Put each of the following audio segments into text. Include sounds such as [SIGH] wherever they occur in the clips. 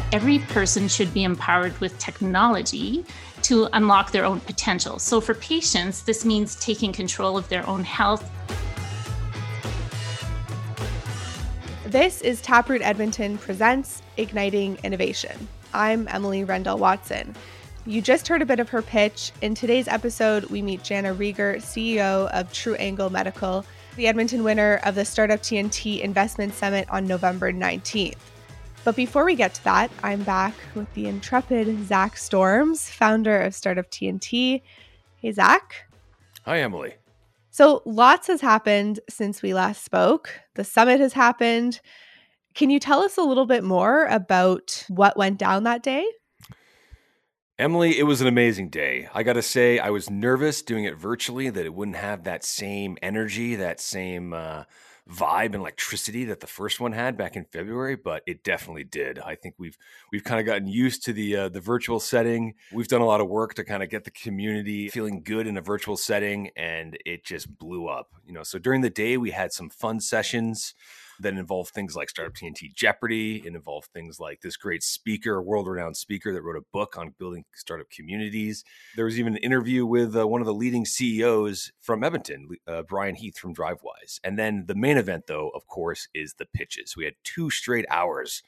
That every person should be empowered with technology to unlock their own potential. So, for patients, this means taking control of their own health. This is Taproot Edmonton Presents Igniting Innovation. I'm Emily Rendell Watson. You just heard a bit of her pitch. In today's episode, we meet Jana Rieger, CEO of True Angle Medical, the Edmonton winner of the Startup TNT Investment Summit on November 19th. But before we get to that, I'm back with the intrepid Zach Storms, founder of Startup TNT. Hey, Zach. Hi, Emily. So, lots has happened since we last spoke. The summit has happened. Can you tell us a little bit more about what went down that day? Emily, it was an amazing day. I got to say, I was nervous doing it virtually that it wouldn't have that same energy, that same uh, vibe and electricity that the first one had back in February, but it definitely did. I think we've we've kind of gotten used to the uh, the virtual setting. We've done a lot of work to kind of get the community feeling good in a virtual setting, and it just blew up. You know, so during the day we had some fun sessions that involved things like Startup TNT Jeopardy. It involved things like this great speaker, world renowned speaker that wrote a book on building startup communities. There was even an interview with uh, one of the leading CEOs from Edmonton, uh, Brian Heath from Drivewyze. And then the main event, though, of course, is the pitches. We had two straight hours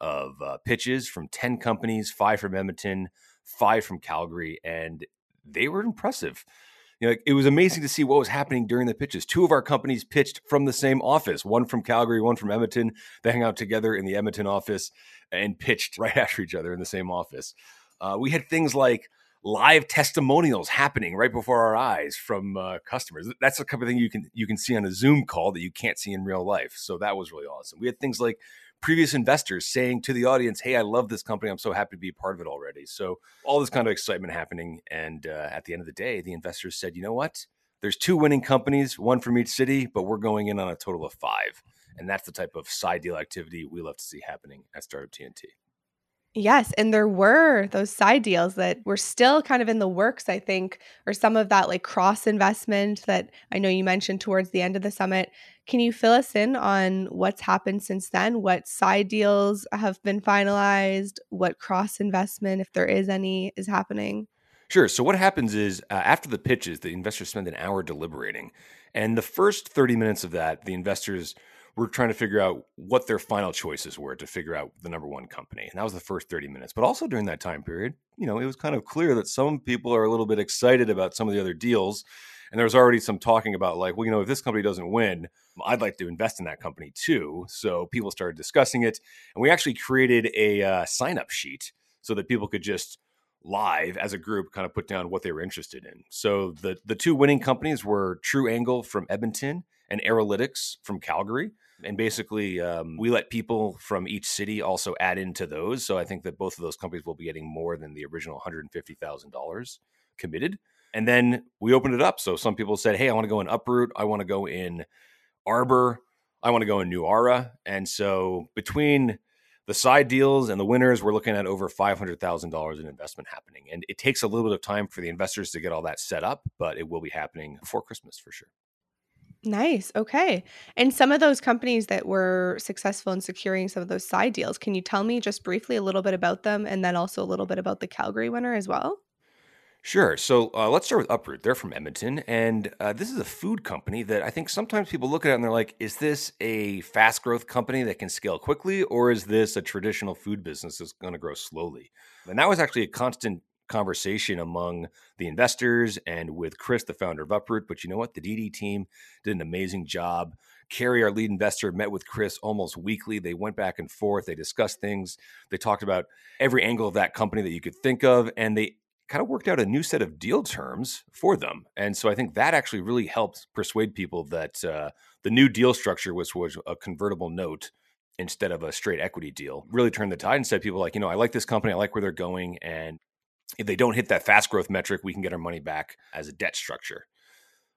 of uh, pitches from 10 companies, five from Edmonton, five from Calgary, and they were impressive you know, it was amazing to see what was happening during the pitches. Two of our companies pitched from the same office, one from Calgary, one from Edmonton. They hang out together in the Edmonton office and pitched [LAUGHS] right after each other in the same office. Uh, we had things like live testimonials happening right before our eyes from uh, customers. That's the kind of thing you can you can see on a Zoom call that you can't see in real life. So that was really awesome. We had things like previous investors saying to the audience, "Hey, I love this company. I'm so happy to be a part of it already." So all this kind of excitement happening, and uh, at the end of the day, the investors said, "You know what? There's two winning companies, one from each city, but we're going in on a total of five. And that's the type of side deal activity we love to see happening at Startup TNT. Yes, and there were those side deals that were still kind of in the works, I think, or some of that like cross investment that I know you mentioned towards the end of the summit. Can you fill us in on what's happened since then? What side deals have been finalized? What cross investment, if there is any, is happening? Sure. So, what happens is uh, after the pitches, the investors spend an hour deliberating. And the first 30 minutes of that, the investors were trying to figure out what their final choices were to figure out the number one company. And that was the first 30 minutes. But also during that time period, you know, it was kind of clear that some people are a little bit excited about some of the other deals. And there was already some talking about, like, well, you know, if this company doesn't win, I'd like to invest in that company too. So people started discussing it. And we actually created a uh, sign up sheet so that people could just live as a group kind of put down what they were interested in. So the the two winning companies were True Angle from Edmonton and Arolytics from Calgary. And basically, um, we let people from each city also add into those. So I think that both of those companies will be getting more than the original $150,000 committed. And then we opened it up. So some people said, hey, I want to go in Uproot. I want to go in Arbor. I want to go in Nuara. And so between the side deals and the winners, we're looking at over $500,000 in investment happening. And it takes a little bit of time for the investors to get all that set up, but it will be happening before Christmas for sure. Nice. Okay. And some of those companies that were successful in securing some of those side deals, can you tell me just briefly a little bit about them and then also a little bit about the Calgary winner as well? Sure. So uh, let's start with Uproot. They're from Edmonton, and uh, this is a food company that I think sometimes people look at it and they're like, is this a fast growth company that can scale quickly, or is this a traditional food business that's going to grow slowly? And that was actually a constant conversation among the investors and with Chris, the founder of Uproot. But you know what? The DD team did an amazing job. Carrie, our lead investor, met with Chris almost weekly. They went back and forth. They discussed things. They talked about every angle of that company that you could think of. And they kind of worked out a new set of deal terms for them. And so I think that actually really helped persuade people that uh, the new deal structure, which was a convertible note instead of a straight equity deal, really turned the tide and said people like, you know, I like this company, I like where they're going, and if they don't hit that fast growth metric, we can get our money back as a debt structure.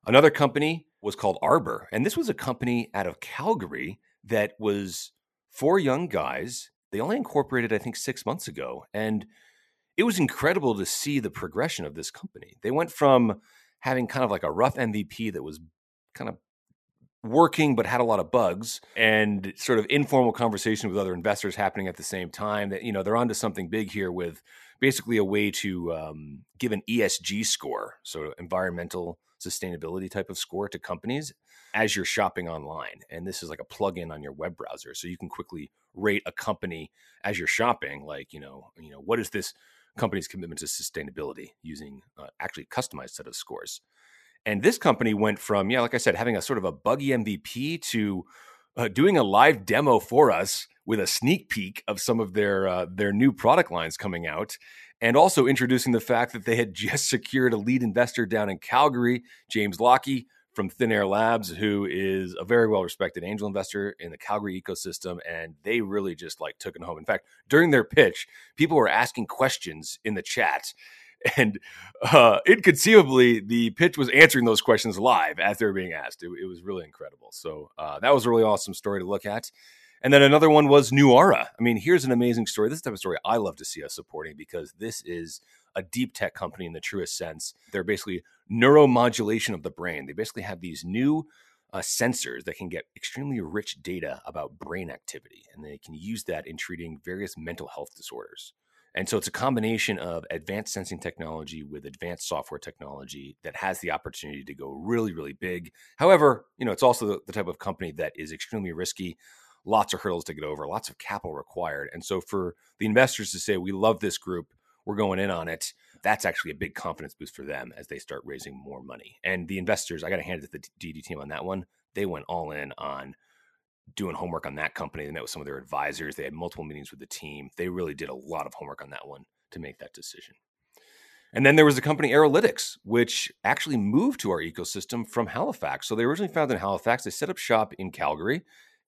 Another company was called Arbor. And this was a company out of Calgary that was four young guys. They only incorporated, I think, six months ago. And it was incredible to see the progression of this company. They went from having kind of like a rough MVP that was kind of working but had a lot of bugs and sort of informal conversation with other investors happening at the same time that you know they're onto something big here with basically a way to um, give an esg score so environmental sustainability type of score to companies as you're shopping online and this is like a plug-in on your web browser so you can quickly rate a company as you're shopping like you know you know what is this company's commitment to sustainability using uh, actually a customized set of scores. And this company went from, yeah, like I said, having a sort of a buggy MVP to uh, doing a live demo for us with a sneak peek of some of their uh, their new product lines coming out, and also introducing the fact that they had [LAUGHS] just secured a lead investor down in Calgary, James Lockie from Thin Air Labs, who is a very well respected angel investor in the Calgary ecosystem, and they really just like took it home. In fact, during their pitch, people were asking questions in the chat [LAUGHS] and uh, inconceivably, the pitch was answering those questions live as they were being asked. It, it was really incredible. So uh, that was a really awesome story to look at. And then another one was Neura. I mean, here's an amazing story. This type of story I love to see us supporting because this is a deep tech company in the truest sense. They're basically neuromodulation of the brain. They basically have these new uh, sensors that can get extremely rich data about brain activity, and they can use that in treating various mental health disorders. And so it's a combination of advanced sensing technology with advanced software technology that has the opportunity to go really, really big. However, you know, it's also the, the type of company that is extremely risky, lots of hurdles to get over, lots of capital required. And so for the investors to say, we love this group, we're going in on it, that's actually a big confidence boost for them as they start raising more money. And the investors, I got to hand it to the DD team on that one. They went all in on doing homework on that company. They met with some of their advisors. They had multiple meetings with the team. They really did a lot of homework on that one to make that decision. And then there was the company Arolytics, which actually moved to our ecosystem from Halifax. So they originally founded in Halifax. They set up shop in Calgary.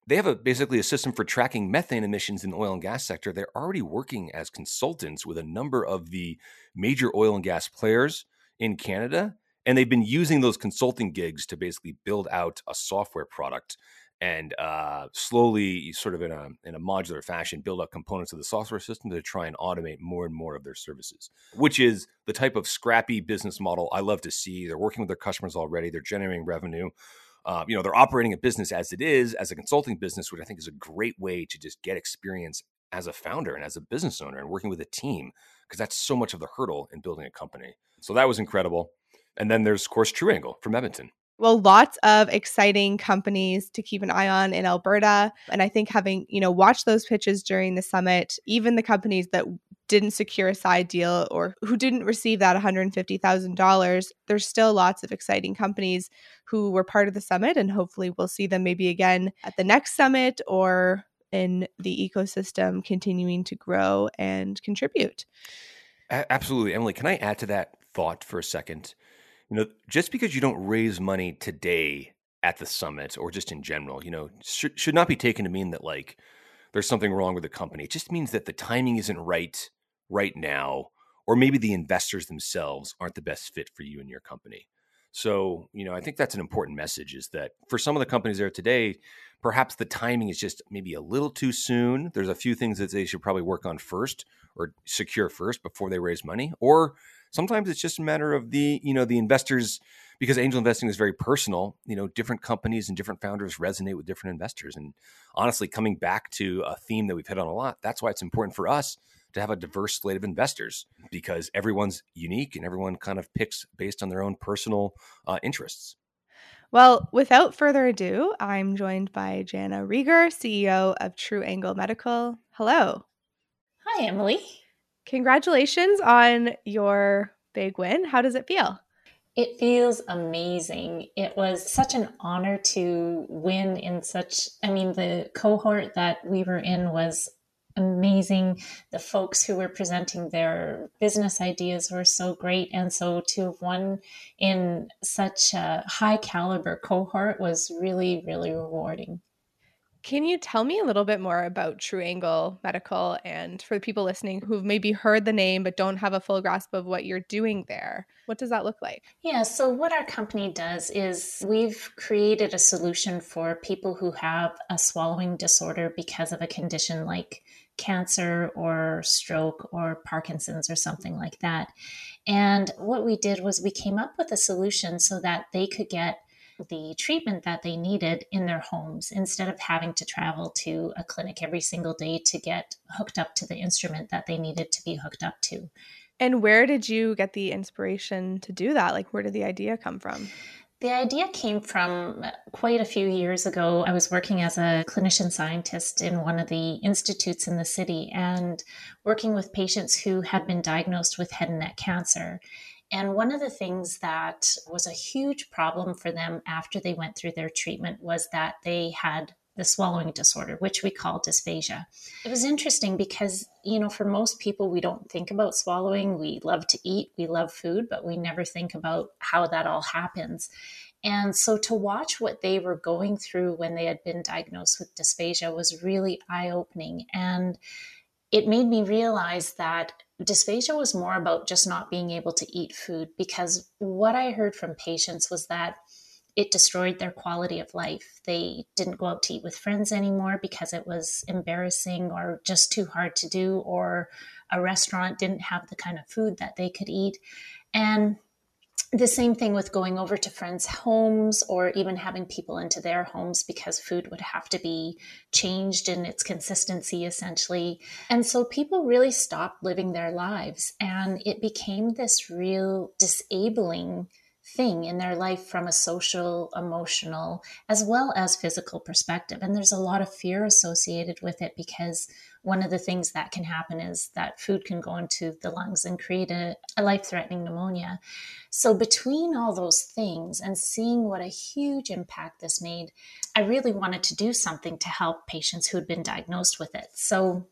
They have a, basically a system for tracking methane emissions in the oil and gas sector. They're already working as consultants with a number of the major oil and gas players in Canada. And they've been using those consulting gigs to basically build out a software product and uh, slowly, sort of in a in a modular fashion, build up components of the software system to try and automate more and more of their services. Which is the type of scrappy business model I love to see. They're working with their customers already. They're generating revenue. Uh, you know, they're operating a business as it is, as a consulting business, which I think is a great way to just get experience as a founder and as a business owner and working with a team because that's so much of the hurdle in building a company. So that was incredible. And then there's, of course, True Angle from Edmonton. Well, lots of exciting companies to keep an eye on in Alberta. And I think having, you know, watched those pitches during the summit, even the companies that didn't secure a side deal or who didn't receive that $150,000, there's still lots of exciting companies who were part of the summit. And hopefully we'll see them maybe again at the next summit or in the ecosystem continuing to grow and contribute. Absolutely. Emily, can I add to that thought for a second? you know, just because you don't raise money today at the summit or just in general, you know, should, should not be taken to mean that like there's something wrong with the company. It just means that the timing isn't right right now, or maybe the investors themselves aren't the best fit for you and your company. So, you know, I think that's an important message is that for some of the companies there today, perhaps the timing is just maybe a little too soon. There's a few things that they should probably work on first or secure first before they raise money, or sometimes it's just a matter of the you know the investors because angel investing is very personal you know different companies and different founders resonate with different investors and honestly coming back to a theme that we've hit on a lot that's why it's important for us to have a diverse slate of investors because everyone's unique and everyone kind of picks based on their own personal uh, interests well, without further ado, I'm joined by Jana Rieger, CEO of True Angle Medical. Hello. Hi, Emily. Congratulations on your big win. How does it feel? It feels amazing. It was such an honor to win in such, I mean, the cohort that we were in was amazing. The folks who were presenting their business ideas were so great. And so to have won in such a high caliber cohort was really, really rewarding. Can you tell me a little bit more about True Angle Medical and for the people listening who've maybe heard the name but don't have a full grasp of what you're doing there? What does that look like? Yeah, so what our company does is we've created a solution for people who have a swallowing disorder because of a condition like cancer or stroke or Parkinson's or something like that. And what we did was we came up with a solution so that they could get the treatment that they needed in their homes instead of having to travel to a clinic every single day to get hooked up to the instrument that they needed to be hooked up to. And where did you get the inspiration to do that? Like, where did the idea come from? The idea came from quite a few years ago. I was working as a clinician scientist in one of the institutes in the city and working with patients who had been diagnosed with head and neck cancer. And one of the things that was a huge problem for them after they went through their treatment was that they had the swallowing disorder, which we call dysphagia. It was interesting because, you know, for most people, we don't think about swallowing. We love to eat, we love food, but we never think about how that all happens. And so to watch what they were going through when they had been diagnosed with dysphagia was really eye opening. And it made me realize that dysphagia was more about just not being able to eat food because what I heard from patients was that it destroyed their quality of life. They didn't go out to eat with friends anymore because it was embarrassing or just too hard to do, or a restaurant didn't have the kind of food that they could eat. And the same thing with going over to friends' homes or even having people into their homes because food would have to be changed in its consistency essentially. And so people really stopped living their lives and it became this real disabling thing in their life from a social, emotional, as well as physical perspective. And there's a lot of fear associated with it because one of the things that can happen is that food can go into the lungs and create a, a life threatening pneumonia. So, between all those things and seeing what a huge impact this made, I really wanted to do something to help patients who had been diagnosed with it. So,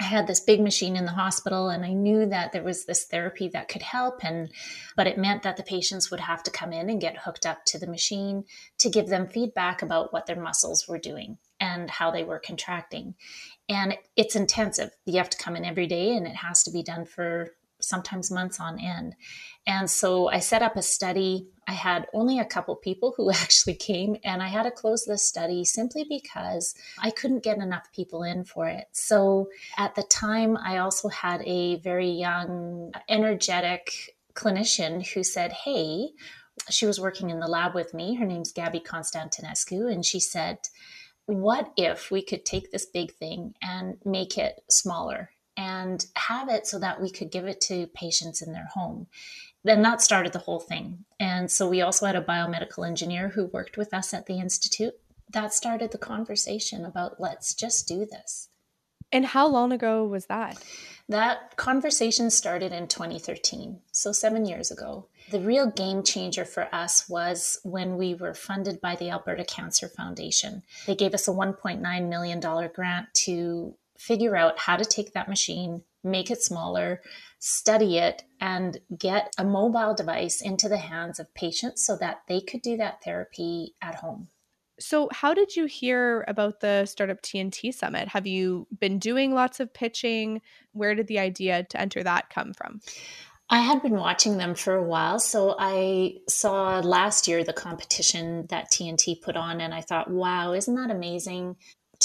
I had this big machine in the hospital and I knew that there was this therapy that could help and but it meant that the patients would have to come in and get hooked up to the machine to give them feedback about what their muscles were doing and how they were contracting. And it's intensive. You have to come in every day and it has to be done for sometimes months on end. And so I set up a study. I had only a couple people who [LAUGHS] actually came, and I had to close the study simply because I couldn't get enough people in for it. So at the time, I also had a very young, energetic clinician who said, Hey, she was working in the lab with me. Her name's Gabby Constantinescu, and she said, What if we could take this big thing and make it smaller and have it so that we could give it to patients in their home. Then that started the whole thing. And so we also had a biomedical engineer who worked with us at the Institute. That started the conversation about let's just do this. And how long ago was that? That conversation started in 2013, so seven years ago. The real game changer for us was when we were funded by the Alberta Cancer Foundation. They gave us a $1.9 million grant to figure out how to take that machine, make it smaller, study it, and get a mobile device into the hands of patients so that they could do that therapy at home. So, how did you hear about the Startup TNT Summit? Have you been doing lots of pitching? Where did the idea to enter that come from? I had been watching them for a while. So I saw last year the competition that TNT put on, and I thought, wow, isn't that amazing?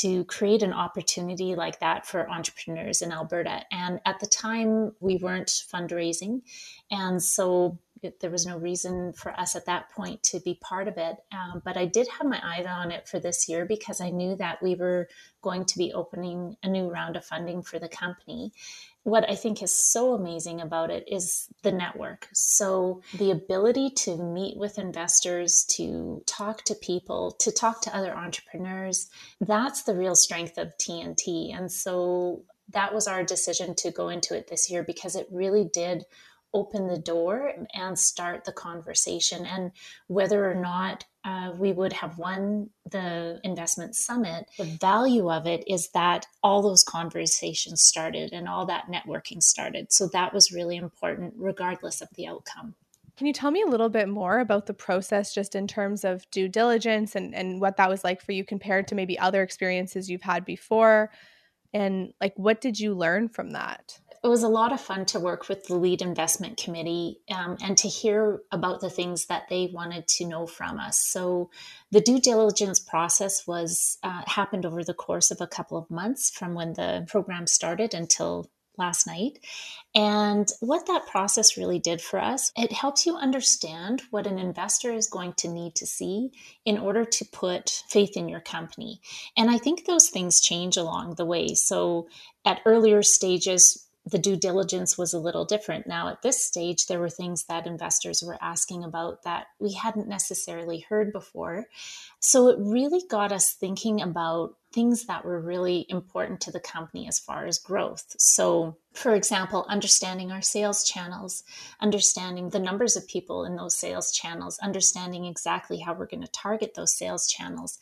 To create an opportunity like that for entrepreneurs in Alberta. And at the time, we weren't fundraising. And so there was no reason for us at that point to be part of it. Um, but I did have my eyes on it for this year because I knew that we were going to be opening a new round of funding for the company what I think is so amazing about it is the network. So, the ability to meet with investors, to talk to people, to talk to other entrepreneurs, that's the real strength of TNT. And so, that was our decision to go into it this year because it really did open the door and start the conversation. And whether or not uh, we would have won the investment summit, the value of it is that all those conversations started and all that networking started. So that was really important, regardless of the outcome. Can you tell me a little bit more about the process just in terms of due diligence and, and what that was like for you compared to maybe other experiences you've had before? And like, what did you learn from that? It was a lot of fun to work with the lead investment committee um, and to hear about the things that they wanted to know from us. So the due diligence process was uh, happened over the course of a couple of months from when the program started until last night. And what that process really did for us, it helps you understand what an investor is going to need to see in order to put faith in your company. And I think those things change along the way. So at earlier stages, the due diligence was a little different. Now, at this stage, there were things that investors were asking about that we hadn't necessarily heard before. So it really got us thinking about things that were really important to the company as far as growth. So, for example, understanding our sales channels, understanding the numbers of people in those sales channels, understanding exactly how we're going to target those sales channels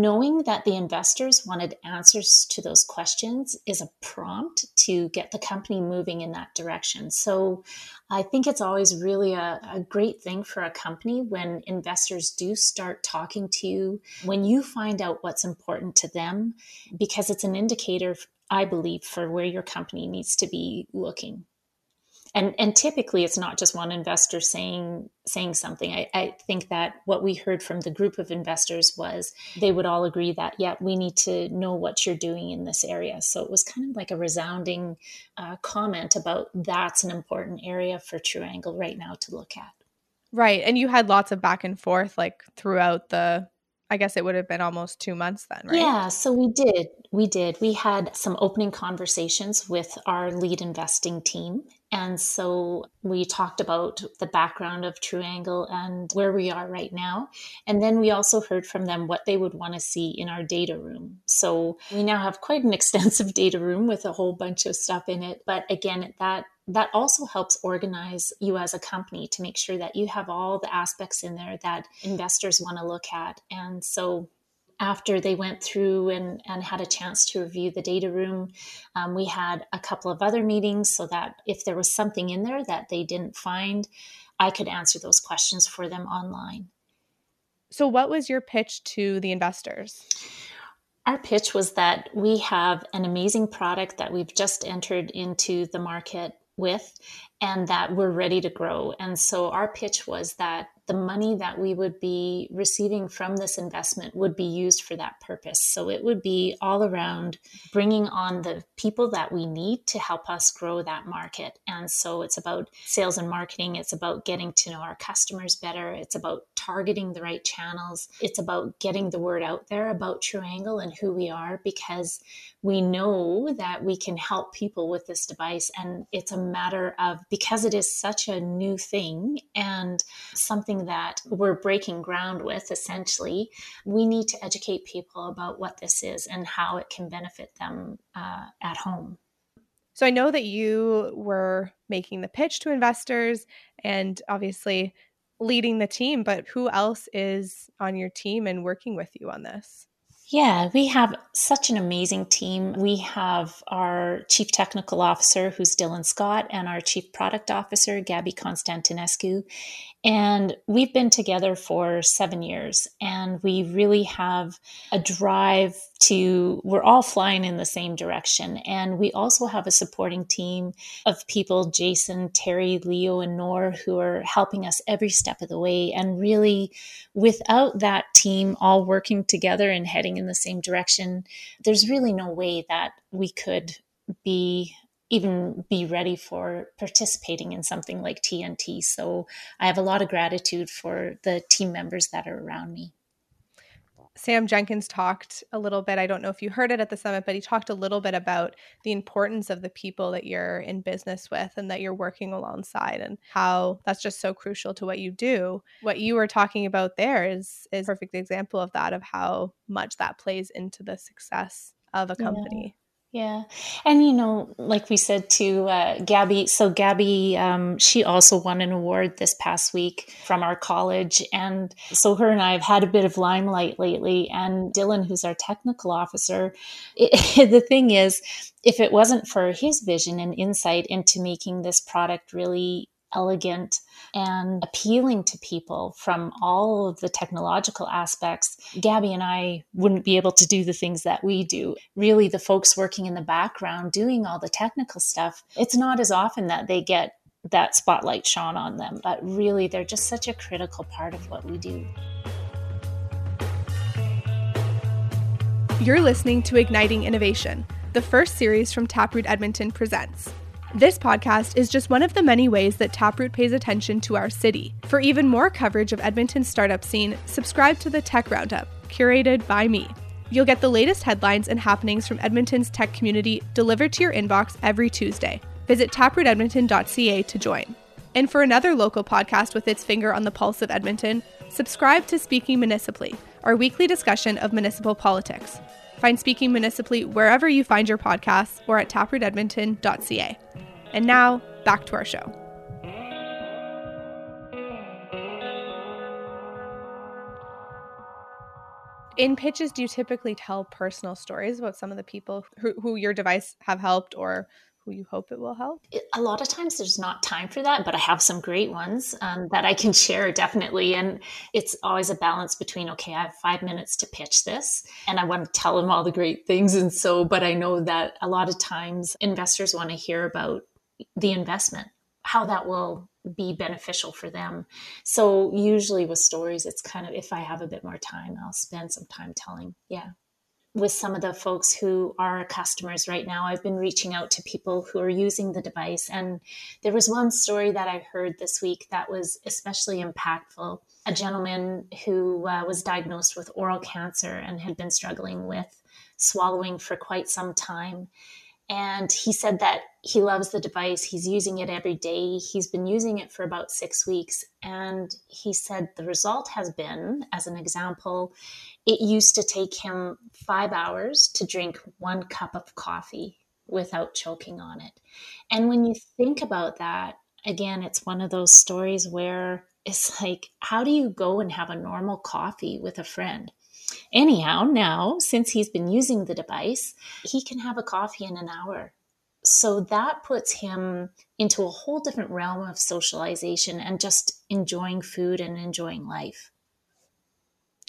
knowing that the investors wanted answers to those questions is a prompt to get the company moving in that direction. So I think it's always really a, a, great thing for a company when investors do start talking to you, when you find out what's important to them, because it's an indicator, I believe, for where your company needs to be looking and and typically it's not just one investor saying saying something I, I, think that what we heard from the group of investors was they would all agree that yeah we need to know what you're doing in this area so it was kind of like a resounding uh, comment about that's an important area for true angle right now to look at right and you had lots of back and forth like throughout the I guess it would have been almost two months then, right? Yeah, so we did. We did. We had some opening conversations with our lead investing team. And so we talked about the background of True Angle and where we are right now. And then we also heard from them what they would want to see in our data room. So we now have quite an [LAUGHS] extensive data room with a whole bunch of stuff in it. But again, that that also helps organize you as a company to make sure that you have all the aspects in there that investors want to look at. And so after they went through and, and had a chance to review the data room, um, we had a couple of other meetings so that if there was something in there that they didn't find, I could answer those questions for them online. So, what was your pitch to the investors? Our pitch was that we have an amazing product that we've just entered into the market with and that we're ready to grow. And so our pitch was that the money that we would be receiving from this investment would be used for that purpose. So it would be all around bringing on the people that we need to help us grow that market. And so it's about sales and marketing, it's about getting to know our customers better, it's about targeting the right channels, it's about getting the word out there about True Angle and who we are because we know that we can help people with this device. And it's a matter of because it is such a new thing and something something that we're breaking ground with essentially, we need to educate people about what this is and how it can benefit them uh, at home. So I know that you were making the pitch to investors and obviously leading the team, but who else is on your team and working with you on this? Yeah, we have such an amazing team. We have our Chief Technical Officer, who's Dylan Scott, and our Chief Product Officer, Gabby Constantinescu. And we've been together for seven years, and we really have a drive to, we're all flying in the same direction. And we also have a supporting team of people, Jason, Terry, Leo, and Nor, who are helping us every step of the way. And really, without that team all working together and heading in the same direction, there's really no way that we could be even be ready for participating in something like TNT. So I have a lot of gratitude for the team members that are around me. Sam Jenkins talked a little bit. I don't know if you heard it at the summit, but he talked a little bit about the importance of the people that you're in business with and that you're working alongside and how that's just so crucial to what you do. What you were talking about there is is a perfect example of that of how much that plays into the success of a company. Yeah. And, you know, like we said to uh, Gabby, so Gabby, um, she also won an award this past week from our college. And so her and I have had a bit of limelight lately. And Dylan, who's our technical officer, it, [LAUGHS] the thing is, if it wasn't for his vision and insight into making this product really elegant and appealing to people from all of the technological aspects, Gabby and I wouldn't be able to do the things that we do. Really, the folks working in the background doing all the technical stuff, it's not as often that they get that spotlight shone on them, but really, they're just such a critical part of what we do. You're listening to Igniting Innovation the first series from Taproot Edmonton Presents. This podcast is just one of the many ways that Taproot pays attention to our city. For even more coverage of Edmonton's startup scene, subscribe to the Tech Roundup, curated by me. You'll get the latest headlines and happenings from Edmonton's tech community delivered to your inbox every Tuesday. Visit taprootedmonton.ca to join. And for another local podcast with its finger on the pulse of Edmonton, subscribe to Speaking Municipally, our weekly discussion of municipal politics. Find Speaking Municipally wherever you find your podcasts or at taprootedmonton.ca. And now, back to our show. In pitches, do you typically tell personal stories about some of the people who, who your device have helped or who you hope it will help? A lot of times there's not time for that, but I have some great ones um, that I can [LAUGHS] share definitely. And it's always a balance between, okay, I have five minutes to pitch this and I want to tell them all the great things. And so, but I know that a lot of times investors want to hear about the investment, how that will be beneficial for them. So usually with stories, it's kind of if I have a bit more time, I'll spend some time telling. Yeah with some of the folks who are customers right now, I've been reaching out to people who are using the device. And there was one story that I heard this week that was especially impactful. A gentleman who uh, was diagnosed with oral cancer and had been struggling with swallowing for quite some time. And he said that he loves the device. He's using it every day. He's been using it for about six weeks. And he said the result has been, as an example, it used to take him five hours to drink one cup of coffee without choking on it. And when you think about that, again, it's one of those stories where it's like, how do you go and have a normal coffee with a friend? Anyhow, now, since he's been using the device, he can have a coffee in an hour. So that puts him into a whole different realm of socialization and just enjoying food and enjoying life.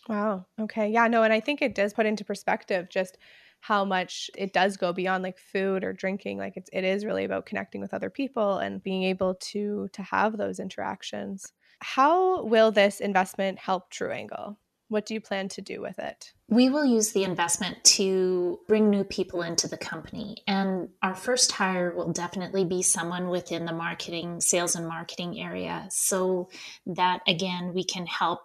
Wow. Okay. Yeah, no, and I think it does put into perspective just how much it does go beyond like food or drinking like it's it is really about connecting with other people and being able to to have those interactions how will this investment help true angle what do you plan to do with it? We will use the investment to bring new people into the company. And our first hire will definitely be someone within the marketing, sales, and marketing area so that, again, we can help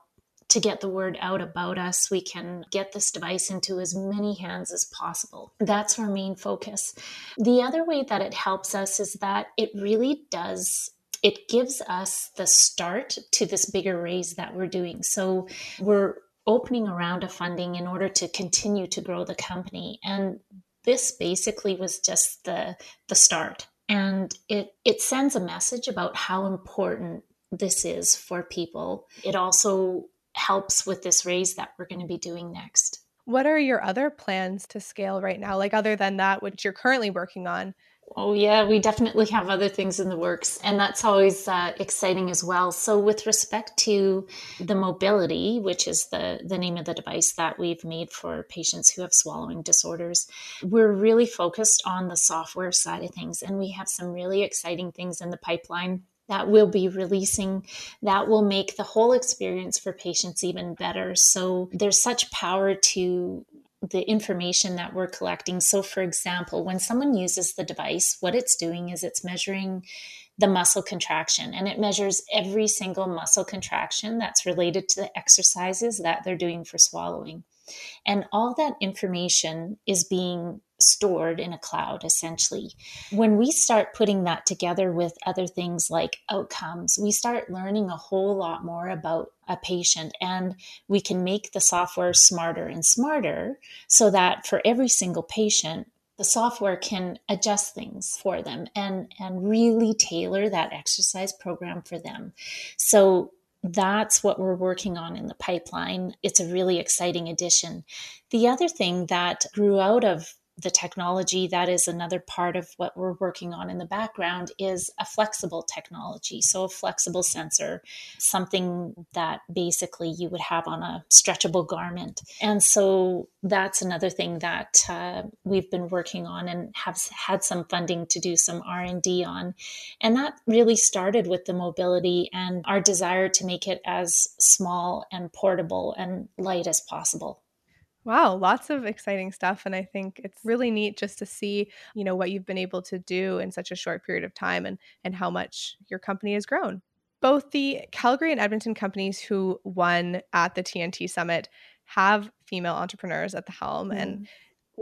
to get the word out about us. We can get this device into as many hands as possible. That's our main focus. The other way that it helps us is that it really does it gives us the start to this bigger raise that we're doing. So we're opening a round of funding in order to continue to grow the company. And this basically was just the the start. And it it sends a message about how important this is for people. It also helps with this raise that we're going to be doing next. What are your other plans to scale right now? Like other than that, which you're currently working on? Oh, yeah, we definitely have other things in the works, and that's always uh, exciting as well. So, with respect to the Mobili-T, which is the, the name of the device that we've made for patients who have swallowing disorders, we're really focused on the software side of things, and we have some really exciting things in the pipeline that we'll be releasing that will make the whole experience for patients even better. So there's such power to the information that we're collecting. So, for example, when someone uses the device, what it's doing is it's measuring the muscle contraction and it measures every single muscle contraction that's related to the exercises that they're doing for swallowing. And all that information is being stored in a cloud essentially. When we start putting that together with other things like outcomes, we start learning a whole lot more about a patient and we can make the software smarter and smarter so that for every single patient, the software can adjust things for them and and really tailor that exercise program for them. So that's what we're working on in the pipeline. It's a really exciting addition. The other thing that grew out of the technology that is another part of what we're working on in the background is a flexible technology. So a flexible sensor something that basically you would have on a stretchable garment. And so that's another thing that uh, we've been working on and have had some funding to do some r&d on. And that really started with the Mobili-T and our desire to make it as small and portable and light as possible Wow, lots of exciting stuff. And I think it's really neat just to see, you know, what you've been able to do in such a short period of time and and how much your company has grown. Both the Calgary and Edmonton companies who won at the TNT Summit have female entrepreneurs at the helm. Mm. And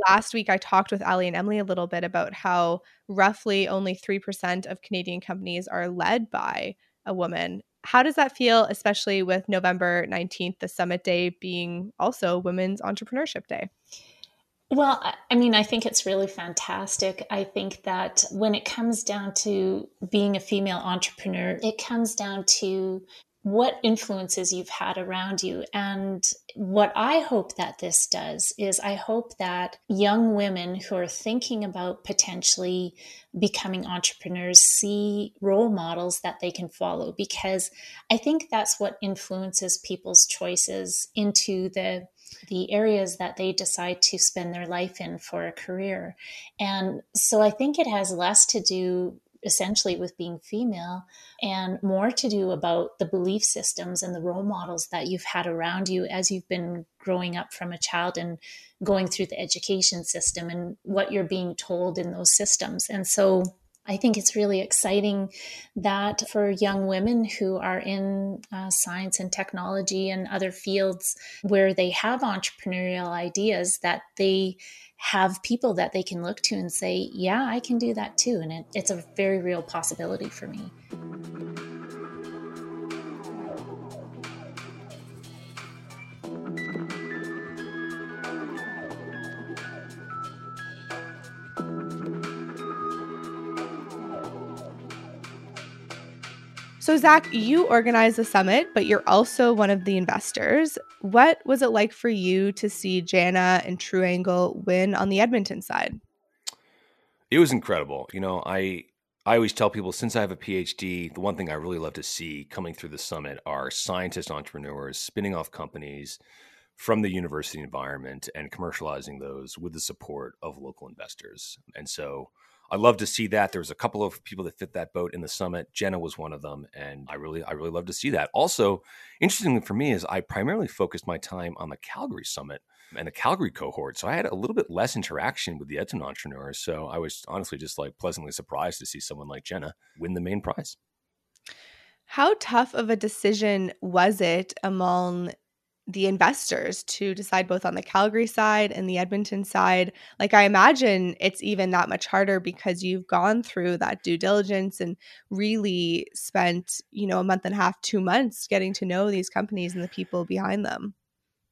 last week I talked with Ali and Emily a little bit about how roughly only 3% of Canadian companies are led by a woman how does that feel, especially with November 19th, the summit day being also Women's Entrepreneurship Day? Well, I mean, I think it's really fantastic. I think that when it comes down to being a female entrepreneur, it comes down to what influences you've had around you. And what I hope that this does is I hope that young women who are thinking about potentially becoming entrepreneurs see role models that they can follow because I think that's what influences people's choices into the the areas that they decide to spend their life in for a career. And so I think it has less to do essentially with being female and more to do about the belief systems and the role models that you've had around you as you've been growing up from a child and going through the education system and what you're being told in those systems. And so I think it's really exciting that for young women who are in uh, science and technology and other fields where they have entrepreneurial ideas that they have people that they can look to and say, yeah, I can do that too. And it, it's a very real possibility for me. So, Zach, you organized the summit, but you're also one of the investors. What was it like for you to see Jana and True Angle win on the Edmonton side? It was incredible. You know, I I always tell people since I have a PhD, the one thing I really love to see coming through the summit are scientist entrepreneurs spinning off companies from the university environment and commercializing those with the support of local investors. And so I love to see that. There was a couple of people that fit that boat in the summit. Jenna was one of them, and I really, I really love to see that. Also, interestingly for me is I primarily focused my time on the Calgary summit and the Calgary cohort, so I had a little bit less interaction with the Edmonton entrepreneurs. So I was honestly just like pleasantly surprised to see someone like Jenna win the main prize. How tough of a decision was it among the investors to decide both on the Calgary side and the Edmonton side. Like I imagine it's even that much harder because you've gone through that due diligence and really spent, you know, a month and a half, 2 months getting to know these companies and the people behind them.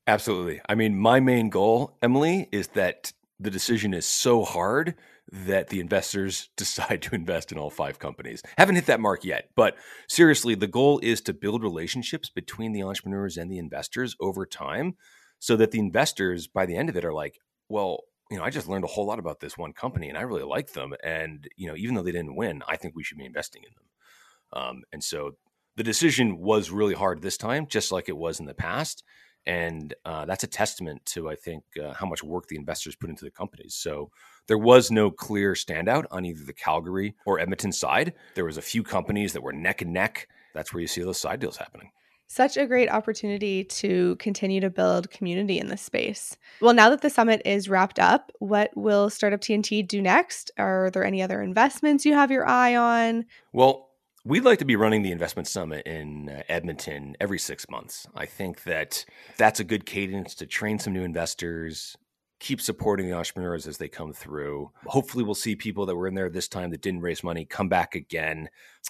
Absolutely. I mean, my main goal, Emily, is that the decision is so hard that the investors [LAUGHS] decide to invest in all five companies. Haven't hit that mark yet, but seriously, the goal is to build relationships between the entrepreneurs and the investors over time so that the investors by the end of it are like, well, you know, I just learned a whole lot about this one company and I really like them. And, you know, even though they didn't win, I think we should be investing in them. Um, and so the decision was really hard this time, just like it was in the past and uh, that's a testament to I think uh, how much work the investors put into the companies. So there was no clear standout on either the Calgary or Edmonton side. There was a few companies that were neck and neck. That's where you see those side deals happening. Such a great opportunity to continue to build community in this space. Well, now that the summit is wrapped up, what will Startup TNT do next? Are there any other investments you have your eye on? Well, We'd like to be running the investment summit in uh, Edmonton every six months. I think that that's a good cadence to train some new investors, keep supporting the entrepreneurs as they come through. Hopefully, we'll see people that were in there this time that didn't raise money come back again.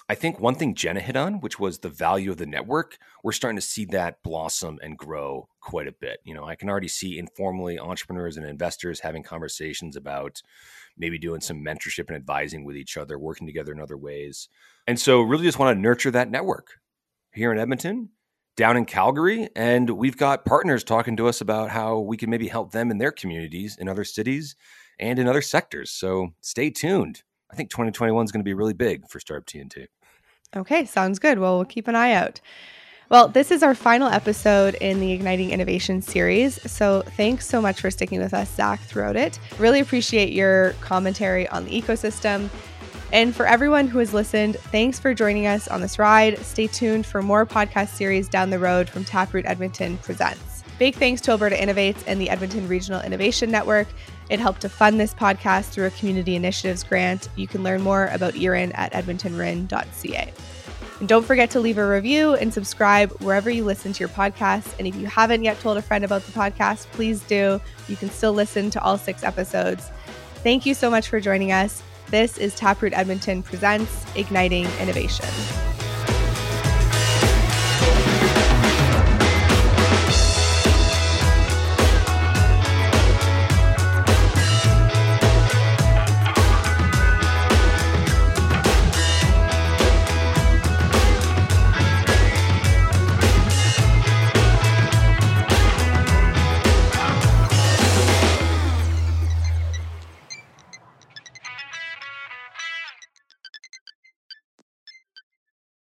I think one thing Jenna hit on, which was the value of the network, we're starting to see that blossom and grow quite a bit. You know, I can already see informally entrepreneurs and investors having conversations about maybe doing some mentorship and advising with each other, working together in other ways. And so, really just want to nurture that network here in Edmonton, down in Calgary. And we've got partners talking to us about how we can maybe help them in their communities in other cities and in other sectors. So, stay tuned. I think 2021 is going to be really big for Startup TNT. Okay, sounds good. Well, we'll keep an eye out. Well, this is our final episode in the Igniting Innovation series. So thanks so much for sticking with us, Zach, throughout it. Really appreciate your commentary on the ecosystem. And for everyone who has listened, thanks for joining us on this ride. Stay tuned for more podcast series down the road from Taproot Edmonton Presents. Big thanks to Alberta Innovates and the Edmonton Regional Innovation Network. It helped to fund this podcast through a community initiatives grant. You can learn more about ERIN at edmontonrin.ca. And don't forget to leave a review and subscribe wherever you listen to your podcast. And if you haven't yet told a friend about the podcast, please do. You can still listen to all six episodes. Thank you so much for joining us. This is Taproot Edmonton Presents Igniting Innovation.